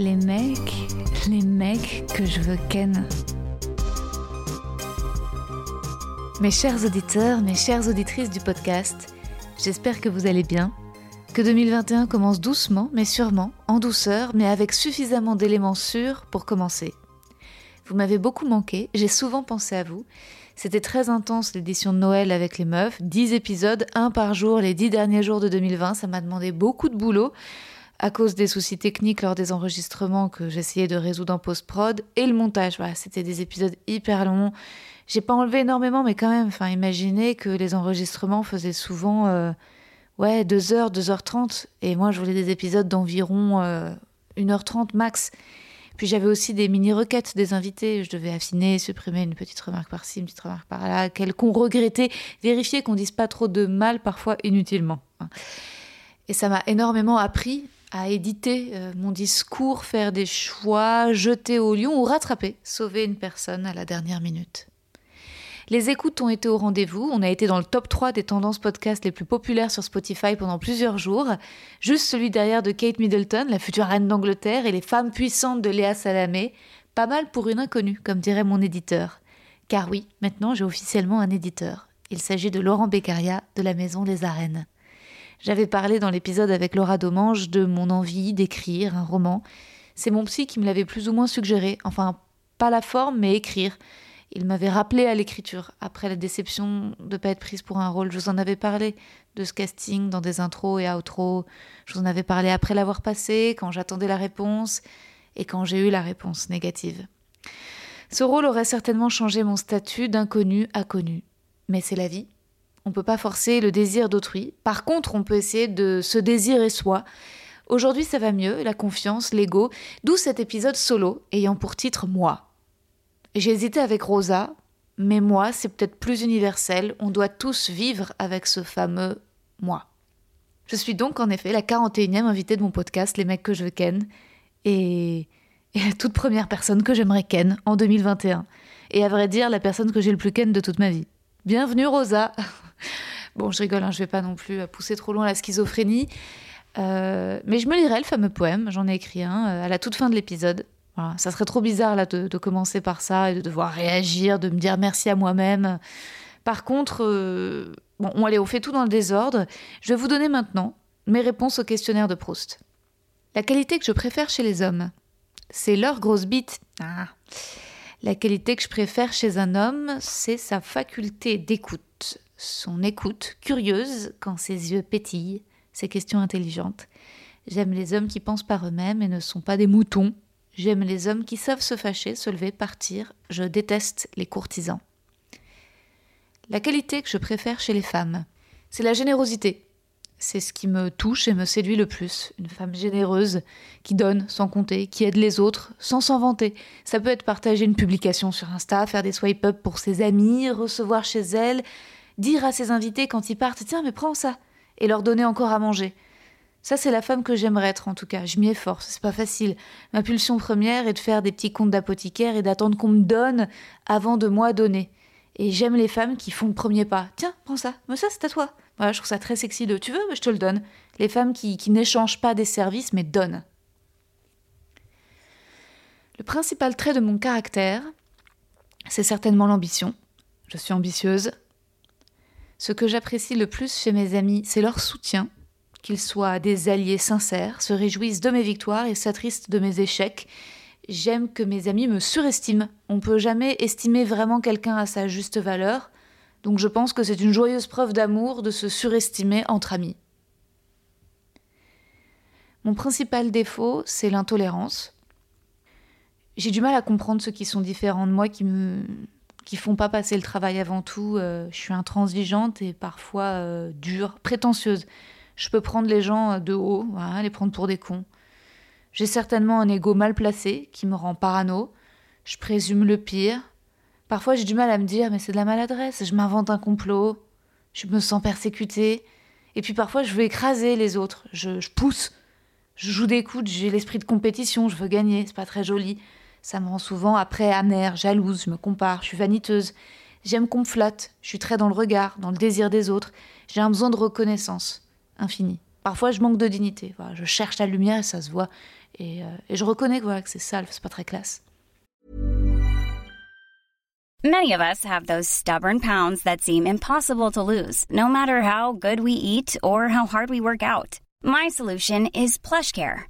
Les mecs, les mecs que je veux ken. Mes chers auditeurs, mes chères auditrices du podcast, j'espère que vous allez bien, que 2021 commence doucement mais sûrement, en douceur, mais avec suffisamment d'éléments sûrs pour commencer. Vous m'avez beaucoup manqué, j'ai souvent pensé à vous. C'était très intense l'édition de Noël avec les meufs, 10 épisodes, un par jour les 10 derniers jours de 2020, ça m'a demandé beaucoup de boulot à cause des soucis techniques lors des enregistrements que j'essayais de résoudre en post-prod et le montage. Voilà, c'était des épisodes hyper longs. J'ai pas enlevé énormément, mais quand même, imaginez que les enregistrements faisaient souvent euh, ouais, 2h, 2h30. Et moi, je voulais des épisodes d'environ 1h30 euh, max. Puis j'avais aussi des mini-requêtes des invités. Je devais affiner, supprimer une petite remarque par-ci, une petite remarque par-là, qu'on regrettait, vérifier qu'on dise pas trop de mal parfois inutilement. Et ça m'a énormément appris à éditer euh, mon discours, faire des choix, jeter au lion ou rattraper, sauver une personne à la dernière minute. Les écoutes ont été au rendez-vous. On a été dans le top 3 des tendances podcast les plus populaires sur Spotify pendant plusieurs jours. Juste celui derrière de Kate Middleton, la future reine d'Angleterre, et les femmes puissantes de Léa Salamé. Pas mal pour une inconnue, comme dirait mon éditeur. Car oui, maintenant j'ai officiellement un éditeur. Il s'agit de Laurent Beccaria de la Maison Les Arènes. J'avais parlé dans l'épisode avec Laura Domange de mon envie d'écrire un roman. C'est mon psy qui me l'avait plus ou moins suggéré, enfin pas la forme, mais écrire. Il m'avait rappelé à l'écriture, après la déception de ne pas être prise pour un rôle. Je vous en avais parlé de ce casting dans des intros et outros. Je vous en avais parlé après l'avoir passé, quand j'attendais la réponse et quand j'ai eu la réponse négative. Ce rôle aurait certainement changé mon statut d'inconnu à connu. Mais c'est la vie. On ne peut pas forcer le désir d'autrui. Par contre, on peut essayer de se désirer soi. Aujourd'hui, ça va mieux, la confiance, l'ego, d'où cet épisode solo ayant pour titre Moi. J'ai hésité avec Rosa, mais moi, c'est peut-être plus universel. On doit tous vivre avec ce fameux moi. Je suis donc en effet la 41e invitée de mon podcast Les mecs que je ken et, et la toute première personne que j'aimerais ken en 2021. Et à vrai dire, la personne que j'ai le plus ken de toute ma vie. Bienvenue Rosa Bon, je rigole, hein, je vais pas non plus pousser trop loin la schizophrénie. Euh, mais je me lirai le fameux poème, j'en ai écrit un euh, à la toute fin de l'épisode. ça serait trop bizarre là de, commencer par ça et de devoir réagir, de me dire merci à moi-même. Par contre, euh, bon, on, allez, on fait tout dans le désordre. Je vais vous donner maintenant mes réponses au questionnaire de Proust. La qualité que je préfère chez les hommes, c'est leur grosse bite. Ah. La qualité que je préfère chez un homme, c'est sa faculté d'écoute, son écoute curieuse quand ses yeux pétillent, ses questions intelligentes. J'aime les hommes qui pensent par eux-mêmes et ne sont pas des moutons. J'aime les hommes qui savent se fâcher, se lever, partir. Je déteste les courtisans. La qualité que je préfère chez les femmes, c'est la générosité. C'est ce qui me touche et me séduit le plus. Une femme généreuse, qui donne sans compter, qui aide les autres sans s'en vanter. Ça peut être partager une publication sur Insta, faire des swipe-up pour ses amis, recevoir chez elle, dire à ses invités quand ils partent Tiens, mais prends ça et leur donner encore à manger. Ça, c'est la femme que j'aimerais être en tout cas. Je m'y efforce, c'est pas facile. Ma pulsion première est de faire des petits comptes d'apothicaire et d'attendre qu'on me donne avant de moi donner. Et j'aime les femmes qui font le premier pas. Tiens, prends ça, mais ça c'est à toi. Voilà, je trouve ça très sexy de tu veux, mais je te le donne. Les femmes qui, qui n'échangent pas des services mais donnent. Le principal trait de mon caractère, c'est certainement l'ambition. Je suis ambitieuse, ce que j'apprécie le plus chez mes amis, c'est leur soutien, qu'ils soient des alliés sincères, se réjouissent de mes victoires et s'attristent de mes échecs. J'aime que mes amis me surestiment. On ne peut jamais estimer vraiment quelqu'un à sa juste valeur, donc je pense que c'est une joyeuse preuve d'amour de se surestimer entre amis. Mon principal défaut, c'est l'intolérance. J'ai du mal à comprendre ceux qui sont différents de moi, qui me, qui font pas passer le travail avant tout. Euh, je suis intransigeante et parfois euh, dure, prétentieuse. Je peux prendre les gens euh, de haut, les prendre pour des cons. J'ai certainement un ego mal placé qui me rend parano. Je présume le pire. Parfois j'ai du mal à me dire mais c'est de la maladresse, je m'invente un complot, je me sens persécutée. Et puis parfois je veux écraser les autres, je, je pousse, je joue des coudes, j'ai l'esprit de compétition, je veux gagner, c'est pas très joli. Ça me rend souvent après amère, jalouse, je me compare, je suis vaniteuse. J'aime qu'on me flatte, je suis très dans le regard, dans le désir des autres. J'ai un besoin de reconnaissance infini. Parfois, je manque de dignité. Voilà, je cherche la lumière et ça se voit. Et, euh, et je reconnais voilà, que c'est sale, c'est pas très classe. Many of us have those stubborn pounds that seem impossible to lose, no matter how good we eat or how hard we work out. My solution is PlushCare.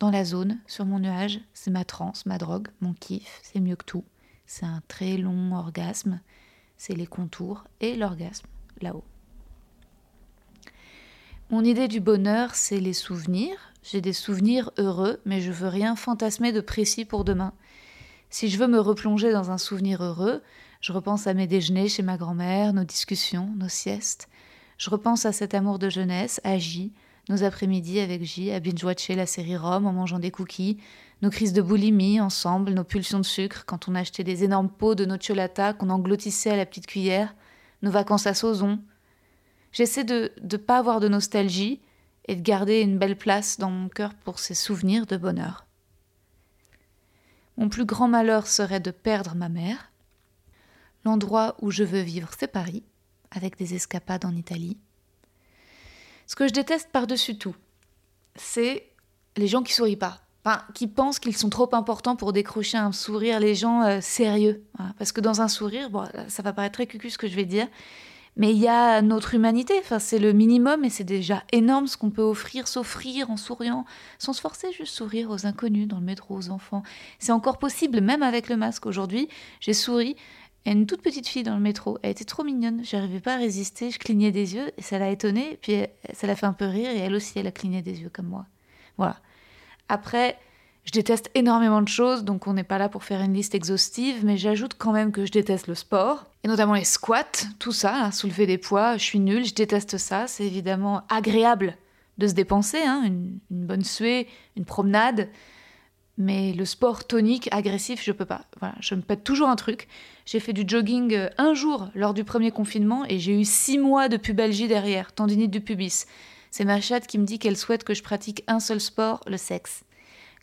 dans la zone, sur mon nuage. C'est ma transe, ma drogue, mon kiff, c'est mieux que tout. C'est un très long orgasme, c'est les contours et l'orgasme, là-haut. Mon idée du bonheur, c'est les souvenirs. J'ai des souvenirs heureux, mais je veux rien fantasmer de précis pour demain. Si je veux me replonger dans un souvenir heureux, je repense à mes déjeuners chez ma grand-mère, nos discussions, nos siestes. Je repense à cet amour de jeunesse, J, nos après-midi avec J, à binge-watcher la série Rome en mangeant des cookies, nos crises de boulimie ensemble, nos pulsions de sucre quand on achetait des énormes pots de nocciolata qu'on engloutissait à la petite cuillère, nos vacances à Sauzon. J'essaie de ne pas avoir de nostalgie et de garder une belle place dans mon cœur pour ces souvenirs de bonheur. Mon plus grand malheur serait de perdre ma mère. L'endroit où je veux vivre, c'est Paris, avec des escapades en Italie. Ce que je déteste par-dessus tout, c'est les gens qui sourient pas. Enfin, qui pensent qu'ils sont trop importants pour décrocher un sourire, les gens euh, sérieux. Parce que dans un sourire, ça va paraître très cucu ce que je vais dire, mais il y a notre humanité, enfin, c'est le minimum et c'est déjà énorme ce qu'on peut offrir, s'offrir en souriant, sans se forcer, juste sourire aux inconnus dans le métro, aux enfants. C'est encore possible, même avec le masque. Aujourd'hui, j'ai souri à une toute petite fille dans le métro. Elle était trop mignonne, j'arrivais pas à résister, je clignais des yeux et ça l'a étonnée, puis ça l'a fait un peu rire et elle aussi, elle a cligné des yeux comme moi. Voilà. Après, je déteste énormément de choses, donc on n'est pas là pour faire une liste exhaustive, mais j'ajoute quand même que je déteste le sport, et notamment les squats, tout ça, soulever des poids, je suis nulle, je déteste ça, c'est évidemment agréable de se dépenser, hein, une, bonne suée, une promenade, mais le sport tonique, agressif, je peux pas. Voilà, je me pète toujours un truc. J'ai fait du jogging euh, un jour lors du premier confinement et j'ai eu six mois de pubalgie derrière, tendinite du pubis. C'est ma chatte qui me dit qu'elle souhaite que je pratique un seul sport, le sexe.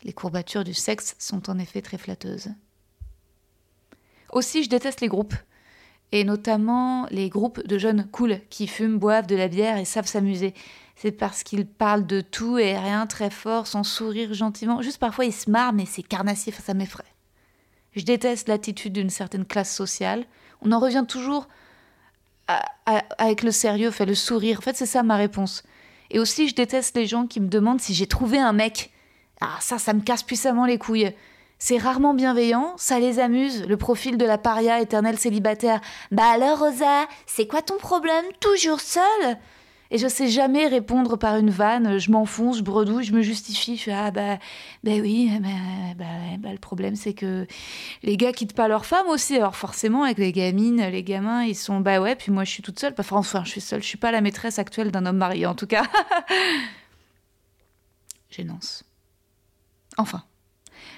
Les courbatures du sexe sont en effet très flatteuses. Aussi, je déteste les groupes, et notamment les groupes de jeunes cool qui fument, boivent de la bière et savent s'amuser. C'est parce qu'ils parlent de tout et rien très fort, sans sourire gentiment. Juste parfois ils se marrent, mais c'est carnassif, ça m'effraie. Je déteste l'attitude d'une certaine classe sociale. On en revient toujours avec le sérieux, fait le sourire. En fait, c'est ça ma réponse. Et aussi, je déteste les gens qui me demandent si j'ai trouvé un mec. Ah, ça, ça me casse puissamment les couilles. C'est rarement bienveillant, ça les amuse, le profil de la paria éternelle célibataire. Bah alors, Rosa, c'est quoi ton problème? Toujours seule? Et je sais jamais répondre par une vanne, je m'enfonce, je bredouille, je me justifie, je fais ah bah, bah oui, bah, bah, le problème c'est que les gars quittent pas leur femme aussi, alors forcément avec les gamines, les gamins, ils sont bah ouais, puis moi je suis toute seule, enfin, enfin je suis seule, je suis pas la maîtresse actuelle d'un homme marié en tout cas. Gênance. Enfin,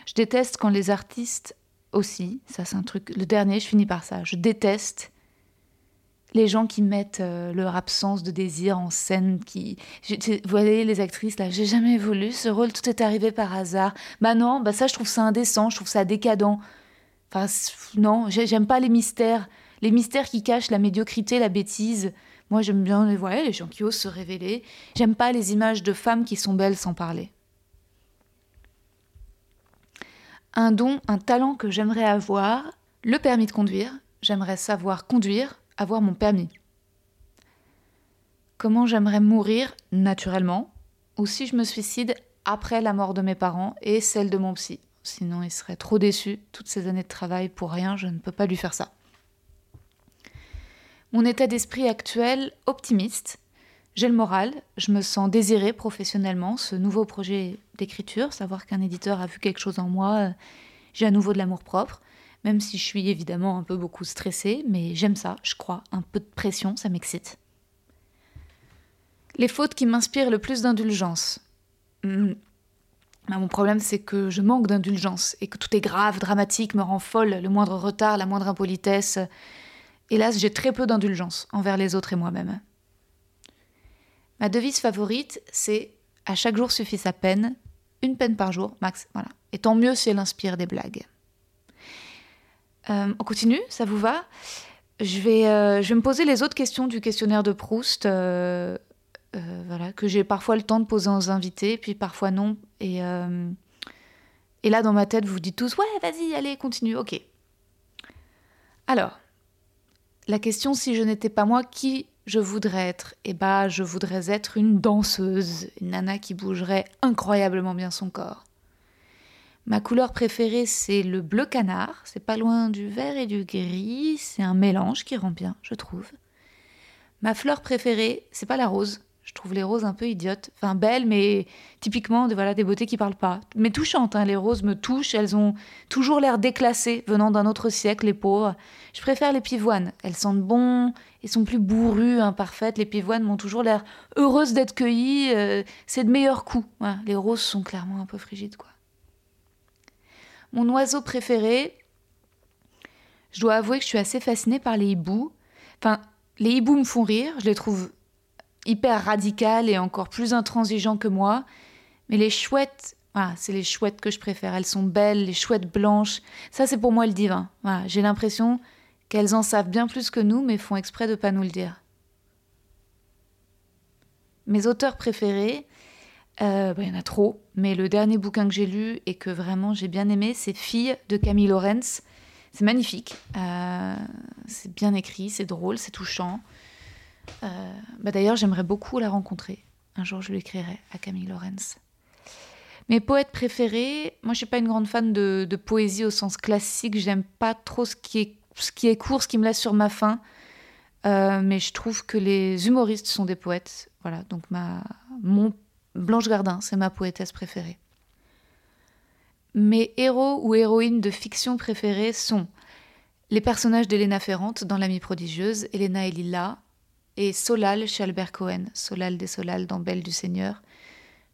je déteste quand les artistes aussi, ça c'est un truc, le dernier, je finis par ça, je déteste les gens qui mettent euh, leur absence de désir en scène, qui, vous voyez les actrices là, j'ai jamais voulu ce rôle, tout est arrivé par hasard. Bah non, bah ça je trouve ça indécent, je trouve ça décadent. Enfin non, j'aime pas les mystères, les mystères qui cachent la médiocrité, la bêtise. Moi j'aime bien les, les gens qui osent se révéler. J'aime pas les images de femmes qui sont belles sans parler. un don, un talent que j'aimerais avoir, le permis de conduire. J'aimerais savoir conduire, avoir mon permis. Comment j'aimerais mourir naturellement, ou si je me suicide après la mort de mes parents et celle de mon psy. sinon il serait trop déçu. Toutes ces années de travail pour rien, je ne peux pas lui faire ça. Mon état d'esprit actuel, optimiste. J'ai le moral, je me sens désirée professionnellement, ce nouveau projet d'écriture, savoir qu'un éditeur a vu quelque chose en moi, j'ai à nouveau de l'amour propre, même si je suis évidemment un peu beaucoup stressée, mais j'aime ça, je crois, un peu de pression, ça m'excite. Les fautes qui m'inspirent le plus d'indulgence. Hmm. Bah, mon problème, c'est que je manque d'indulgence et que tout est grave, dramatique, me rend folle, le moindre retard, la moindre impolitesse. Hélas, j'ai très peu d'indulgence envers les autres et moi-même. Ma devise favorite, c'est à chaque jour suffit sa peine, une peine par jour, max, voilà. Et tant mieux si elle inspire des blagues. Euh, on continue, ça vous va? Je vais, euh, je vais me poser les autres questions du questionnaire de Proust, euh, voilà, que j'ai parfois le temps de poser aux invités, puis parfois non. Et, et là, dans ma tête, vous vous dites tous, ouais, vas-y, allez, continue, ok. Alors, la question si je n'étais pas moi, qui je voudrais être? Eh bah, je voudrais être une danseuse, une nana qui bougerait incroyablement bien son corps. Ma couleur préférée, c'est le bleu canard. C'est pas loin du vert et du gris. C'est un mélange qui rend bien, je trouve. Ma fleur préférée, c'est pas la rose. Je trouve les roses un peu idiotes. Enfin, belles, mais typiquement voilà, des beautés qui parlent pas. Mais touchantes, hein. les roses me touchent. Elles ont toujours l'air déclassées, venant d'un autre siècle, les pauvres. Je préfère les pivoines. Elles sentent bon et sont plus bourrues, imparfaites. Les pivoines m'ont toujours l'air heureuses d'être cueillies. Euh, c'est de meilleurs coups. les roses sont clairement un peu frigides, quoi. Mon oiseau préféré, je dois avouer que je suis assez fascinée par les hiboux. Enfin, les hiboux me font rire. Je les trouve hyper radical et encore plus intransigeant que moi. Mais les chouettes, c'est les chouettes que je préfère. Elles sont belles, les chouettes blanches. Ça, c'est pour moi le divin. J'ai l'impression qu'elles en savent bien plus que nous, mais font exprès de pas nous le dire. Mes auteurs préférés, euh, bah, il y en a trop, mais le dernier bouquin que j'ai lu et que vraiment j'ai bien aimé, c'est Fille de Camille Lorenz. C'est magnifique, euh, c'est bien écrit, c'est drôle, c'est touchant. Euh, bah D'ailleurs, j'aimerais beaucoup la rencontrer. Un jour, je lui écrirai à Camille Lorenz. Mes poètes préférés, moi je suis pas une grande fan de, poésie au sens classique, j'aime pas trop ce qui, est, ce qui est court, ce qui me laisse sur ma faim, mais je trouve que les humoristes sont des poètes. Voilà, donc ma, mon Blanche Gardin, c'est ma poétesse préférée. Mes héros ou héroïnes de fiction préférés sont les personnages d'Elena Ferrante dans L'Amie prodigieuse, Elena et Lila, et Solal chez Albert Cohen, Solal des Solal dans Belle du Seigneur.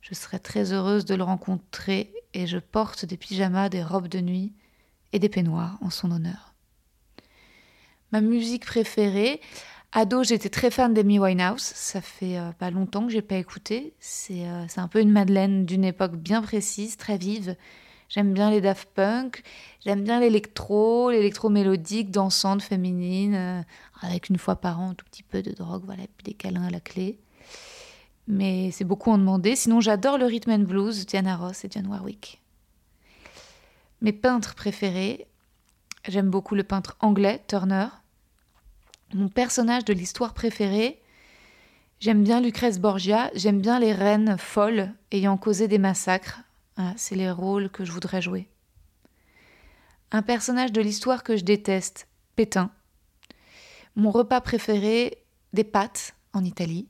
Je serais très heureuse de le rencontrer et je porte des pyjamas, des robes de nuit et des peignoirs en son honneur. Ma musique préférée, ado, j'étais très fan d'Amy Winehouse. Ça fait euh, pas longtemps que j'ai pas écouté. Euh, c'est un peu une Madeleine d'une époque bien précise, très vive. J'aime bien les Daft Punk, j'aime bien l'électro, l'électro mélodique, dansante, féminine, euh, avec une fois par an un tout petit peu de drogue, voilà, puis des câlins à la clé. Mais c'est beaucoup en demander. Sinon, j'adore le rhythm and blues, Diana Ross et John Warwick. Mes peintres préférés, j'aime beaucoup le peintre anglais, Turner. Mon personnage de l'histoire préféré, j'aime bien Lucrèce Borgia, j'aime bien les reines folles ayant causé des massacres, ah, c'est les rôles que je voudrais jouer. Un personnage de l'histoire que je déteste, Pétain. Mon repas préféré, des pâtes en Italie.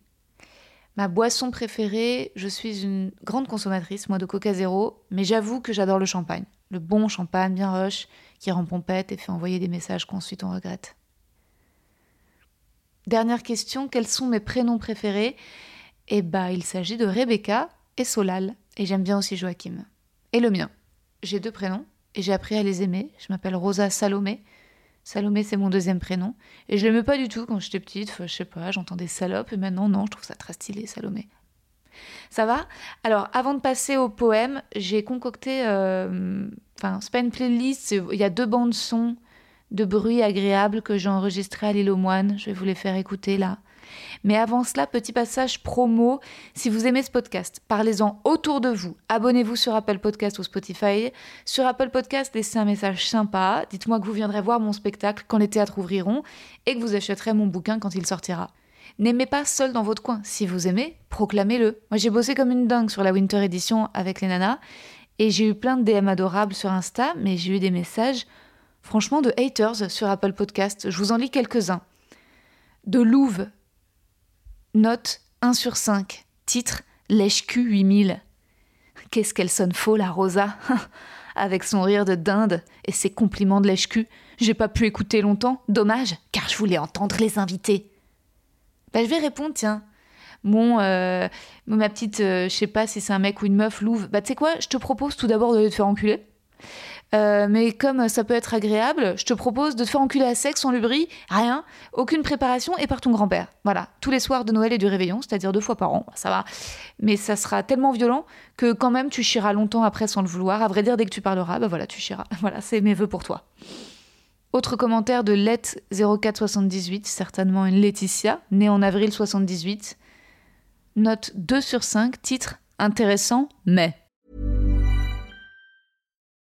Ma boisson préférée, je suis une grande consommatrice, moi, de Coca Zéro, mais j'avoue que j'adore le champagne. Le bon champagne bien rush, qui rend pompette et fait envoyer des messages qu'ensuite on regrette. Dernière question, quels sont mes prénoms préférés? Eh bah, il s'agit de Rebecca et Solal. Et j'aime bien aussi Joachim. Et le mien. J'ai deux prénoms et j'ai appris à les aimer. Je m'appelle Rosa Salomé. Salomé, c'est mon deuxième prénom. Et je l'aimais pas du tout quand j'étais petite. je sais pas, j'entendais salope. Et maintenant, non, je trouve ça très stylé, Salomé. Ça va? Alors, avant de passer au poème, j'ai concocté. Euh, enfin, c'est pas une playlist. Il y a deux bandes son de bruit agréable que j'ai enregistrées à l'île aux moines. Je vais vous les faire écouter là. Mais avant cela, petit passage promo. Si vous aimez ce podcast, parlez-en autour de vous. Abonnez-vous sur Apple Podcast ou Spotify. Sur Apple Podcast, laissez un message sympa. Dites-moi que vous viendrez voir mon spectacle quand les théâtres ouvriront et que vous achèterez mon bouquin quand il sortira. N'aimez pas seul dans votre coin. Si vous aimez, proclamez-le. Moi, j'ai bossé comme une dingue sur la Winter Edition avec les nanas. Et j'ai eu plein de DM adorables sur Insta, mais j'ai eu des messages, franchement, de haters sur Apple Podcast. Je vous en lis quelques-uns. De Louve, note 1 sur 5, titre Lèche-Q 8000. Qu'est-ce qu'elle sonne faux, la Rosa? Avec son rire de dinde et ses compliments de lèche-cul, j'ai pas pu écouter longtemps, dommage, car je voulais entendre les invités. Bah, je vais répondre, tiens. Mon, euh, ma petite, euh, je sais pas si c'est un mec ou une meuf, louve. Bah, tu sais quoi, je te propose tout d'abord de te faire enculer. Euh, mais comme ça peut être agréable, je te propose de te faire enculer à sec, sans lubri, rien, aucune préparation et par ton grand-père. Voilà, tous les soirs de Noël et du réveillon, c'est-à-dire deux fois par an, ça va. Mais ça sera tellement violent que quand même tu chieras longtemps après sans le vouloir. À vrai dire, dès que tu parleras, bah voilà, tu chieras. Voilà, c'est mes voeux pour toi. Autre commentaire de Let0478, certainement une Laetitia, née en avril 78. Note 2 sur 5, titre intéressant, mais.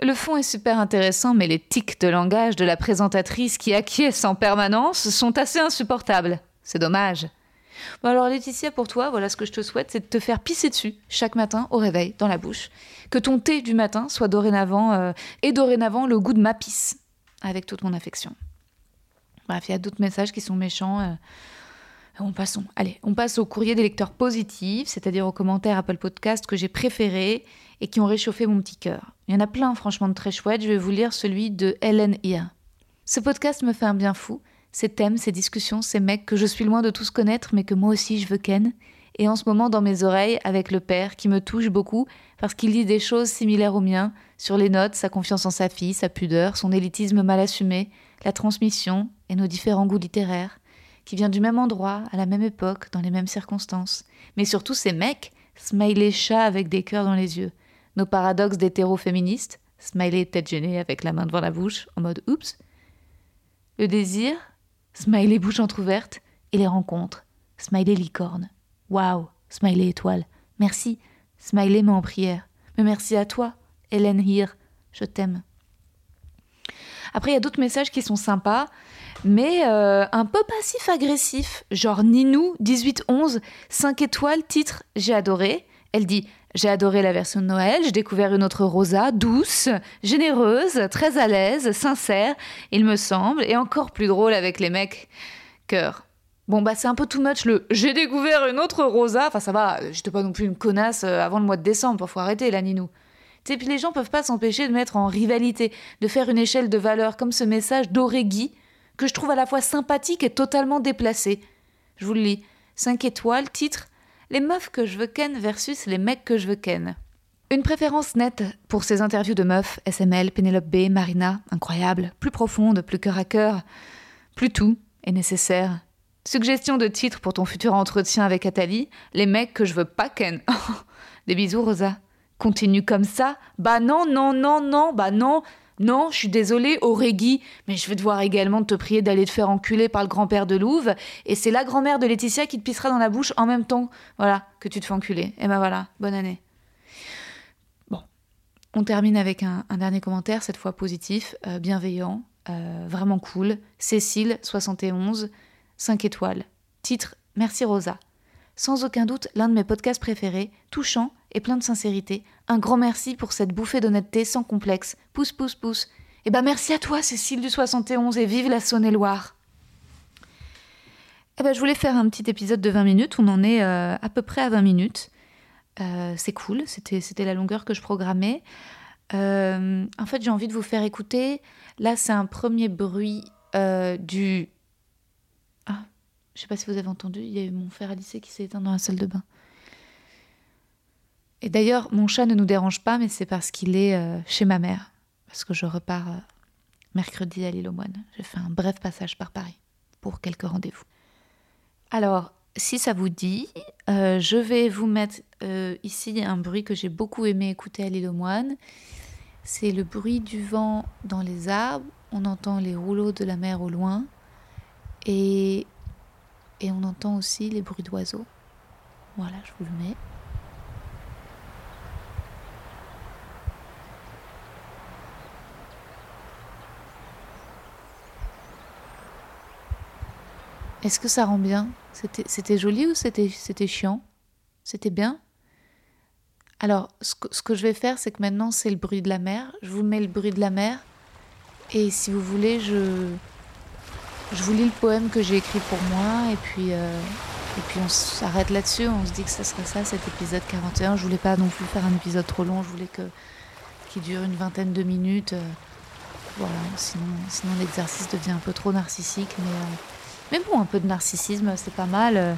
Le fond est super intéressant, mais les tics de langage de la présentatrice qui acquiesce en permanence sont assez insupportables. C'est dommage. Bon alors Laetitia, pour toi, voilà ce que je te souhaite, c'est de te faire pisser dessus chaque matin au réveil, dans la bouche. Que ton thé du matin soit dorénavant, euh, et dorénavant le goût de ma pisse, avec toute mon affection. Bref, il y a d'autres messages qui sont méchants. Euh, on passons. Allez, on passe au courrier des lecteurs positifs, c'est-à-dire aux commentaires Apple Podcast que j'ai préférés et qui ont réchauffé mon petit cœur. Il y en a plein, franchement, de très chouettes. Je vais vous lire celui de Helen Ia. Ce podcast me fait un bien fou ces thèmes, ces discussions, ces mecs que je suis loin de tous connaître, mais que moi aussi je veux ken. Et en ce moment dans mes oreilles avec le père qui me touche beaucoup parce qu'il dit des choses similaires aux miens sur les notes, sa confiance en sa fille, sa pudeur, son élitisme mal assumé, la transmission et nos différents goûts littéraires, qui vient du même endroit, à la même époque, dans les mêmes circonstances. Mais surtout ces mecs, smiley chat avec des cœurs dans les yeux, nos paradoxes d'hétéro-féministes, smiley tête gênée avec la main devant la bouche, en mode oups, le désir, Smiley bouche entr'ouverte et les rencontres. Smiley licorne. Waouh, Smiley étoile. Merci. Smiley met en prière. Mais merci à toi, Hélène Here. Je t'aime. Après, il y a d'autres messages qui sont sympas, mais euh, un peu passif-agressif. Genre Ninou, 1811, 5 étoiles, titre J'ai adoré. Elle dit J'ai adoré la version de Noël, j'ai découvert une autre Rosa, douce, généreuse, très à l'aise, sincère, il me semble, et encore plus drôle avec les mecs. Cœur. Bon, bah, c'est un peu too much le j'ai découvert une autre Rosa. Enfin, ça va, j'étais pas non plus une connasse euh, avant le mois de décembre, faut arrêter la Ninou. Et puis les gens peuvent pas s'empêcher de mettre en rivalité, de faire une échelle de valeur comme ce message d'Orégui, que je trouve à la fois sympathique et totalement déplacé. Je vous le lis. 5 étoiles, titre les meufs que je veux ken versus les mecs que je veux ken. Une préférence nette pour ces interviews de meufs, SML, Penelope B, Marina, incroyable, plus profonde, plus cœur à cœur, plus tout est nécessaire. Suggestion de titre pour ton futur entretien avec Atali, les mecs que je veux pas ken. Des bisous Rosa. Continue comme ça Bah non, non, non, non, bah non, non, je suis désolée, Aurégie, mais je vais devoir également te prier d'aller te faire enculer par le grand-père de Louve, et c'est la grand-mère de Laetitia qui te pissera dans la bouche en même temps, voilà, que tu te fais enculer. Et ben voilà, bonne année. Bon, on termine avec un, dernier commentaire, cette fois positif, euh, bienveillant, euh, vraiment cool. Cécile, 71, 5 étoiles. Titre Merci Rosa. Sans aucun doute, l'un de mes podcasts préférés, touchant et plein de sincérité. Un grand merci pour cette bouffée d'honnêteté sans complexe. Pousse, pousse, pousse. Et eh ben merci à toi, Cécile du 71, et vive la Saône-et-Loire. Eh ben, je voulais faire un petit épisode de 20 minutes. On en est euh, à peu près à 20 minutes. Euh, c'est cool, c'était, c'était la longueur que je programmais. Euh, en fait, j'ai envie de vous faire écouter. Là, c'est un premier bruit du je sais pas si vous avez entendu, il y a eu mon frère Alice qui s'est éteint dans la salle de bain. Et d'ailleurs, mon chat ne nous dérange pas, mais c'est parce qu'il est euh, chez ma mère. Parce que je repars euh, mercredi à l'île aux Moines. J'ai fait un bref passage par Paris pour quelques rendez-vous. Alors, si ça vous dit, euh, je vais vous mettre ici un bruit que j'ai beaucoup aimé écouter à l'île aux moines. C'est le bruit du vent dans les arbres. On entend les rouleaux de la mer au loin. Et, et on entend aussi les bruits d'oiseaux. Voilà, je vous le mets. Est-ce que ça rend bien? C'était joli ou c'était chiant? C'était bien? Alors, ce que, je vais faire, c'est que maintenant, c'est le bruit de la mer. Je vous mets le bruit de la mer. Et si vous voulez, je, je vous lis le poème que j'ai écrit pour moi. Et puis, euh, et puis on s'arrête là-dessus. On se dit que ça serait ça, cet épisode 41. Je voulais pas non plus faire un épisode trop long. Je voulais que qu'il dure une vingtaine de minutes. Euh, voilà, sinon, sinon l'exercice devient un peu trop narcissique. Mais... Euh, mais bon, un peu de narcissisme, c'est pas mal.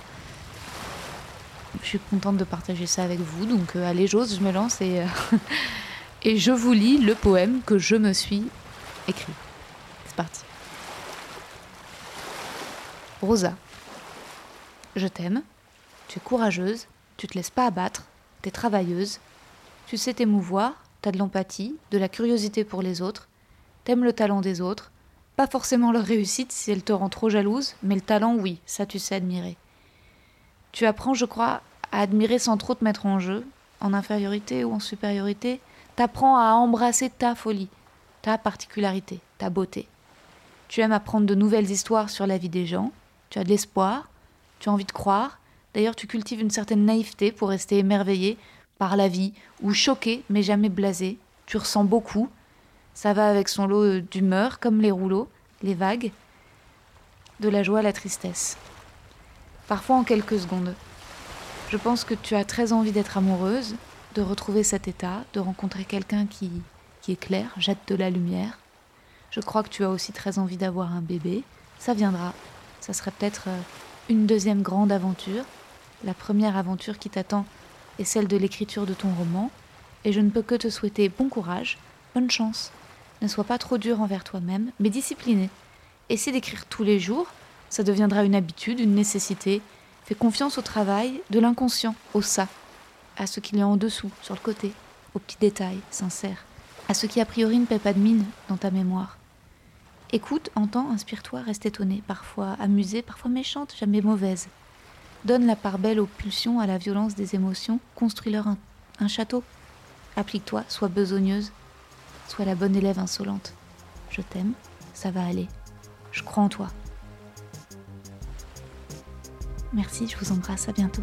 Je suis contente de partager ça avec vous. Donc allez, j'ose, je me lance et, et je vous lis le poème que je me suis écrit. C'est parti. Rosa, je t'aime. Tu es courageuse, tu te laisses pas abattre, tu es travailleuse, tu sais t'émouvoir, tu as de l'empathie, de la curiosité pour les autres, t'aimes le talent des autres, pas forcément leur réussite si elle te rend trop jalouse, mais le talent, oui, ça tu sais admirer. Tu apprends, je crois, à admirer sans trop te mettre en jeu, en infériorité ou en supériorité. T'apprends à embrasser ta folie, ta particularité, ta beauté. Tu aimes apprendre de nouvelles histoires sur la vie des gens, tu as de l'espoir, tu as envie de croire. D'ailleurs, tu cultives une certaine naïveté pour rester émerveillé par la vie, ou choqué mais jamais blasé. Tu ressens beaucoup, ça va avec son lot d'humeur, comme les rouleaux, les vagues, de la joie à la tristesse. Parfois en quelques secondes. Je pense que tu as très envie d'être amoureuse, de retrouver cet état, de rencontrer quelqu'un qui, qui éclaire, jette de la lumière. Je crois que tu as aussi très envie d'avoir un bébé. Ça viendra. Ça serait peut-être euh, une deuxième grande aventure. La première aventure qui t'attend est celle de l'écriture de ton roman. Et je ne peux que te souhaiter bon courage, bonne chance ne sois pas trop dur envers toi-même, mais discipliné. Essaie d'écrire tous les jours, ça deviendra une habitude, une nécessité. Fais confiance au travail, de l'inconscient, au ça, à ce qu'il y a en dessous, sur le côté, aux petits détails, sincères, à ce qui a priori ne paie pas de mine dans ta mémoire. Écoute, entends, inspire-toi, reste étonné, parfois amusé, parfois méchante, jamais mauvaise. Donne la part belle aux pulsions, à la violence des émotions, construis-leur un château. Applique-toi, sois besogneuse, Sois la bonne élève insolente. Je t'aime, ça va aller. Je crois en toi. Merci, je vous embrasse, à bientôt.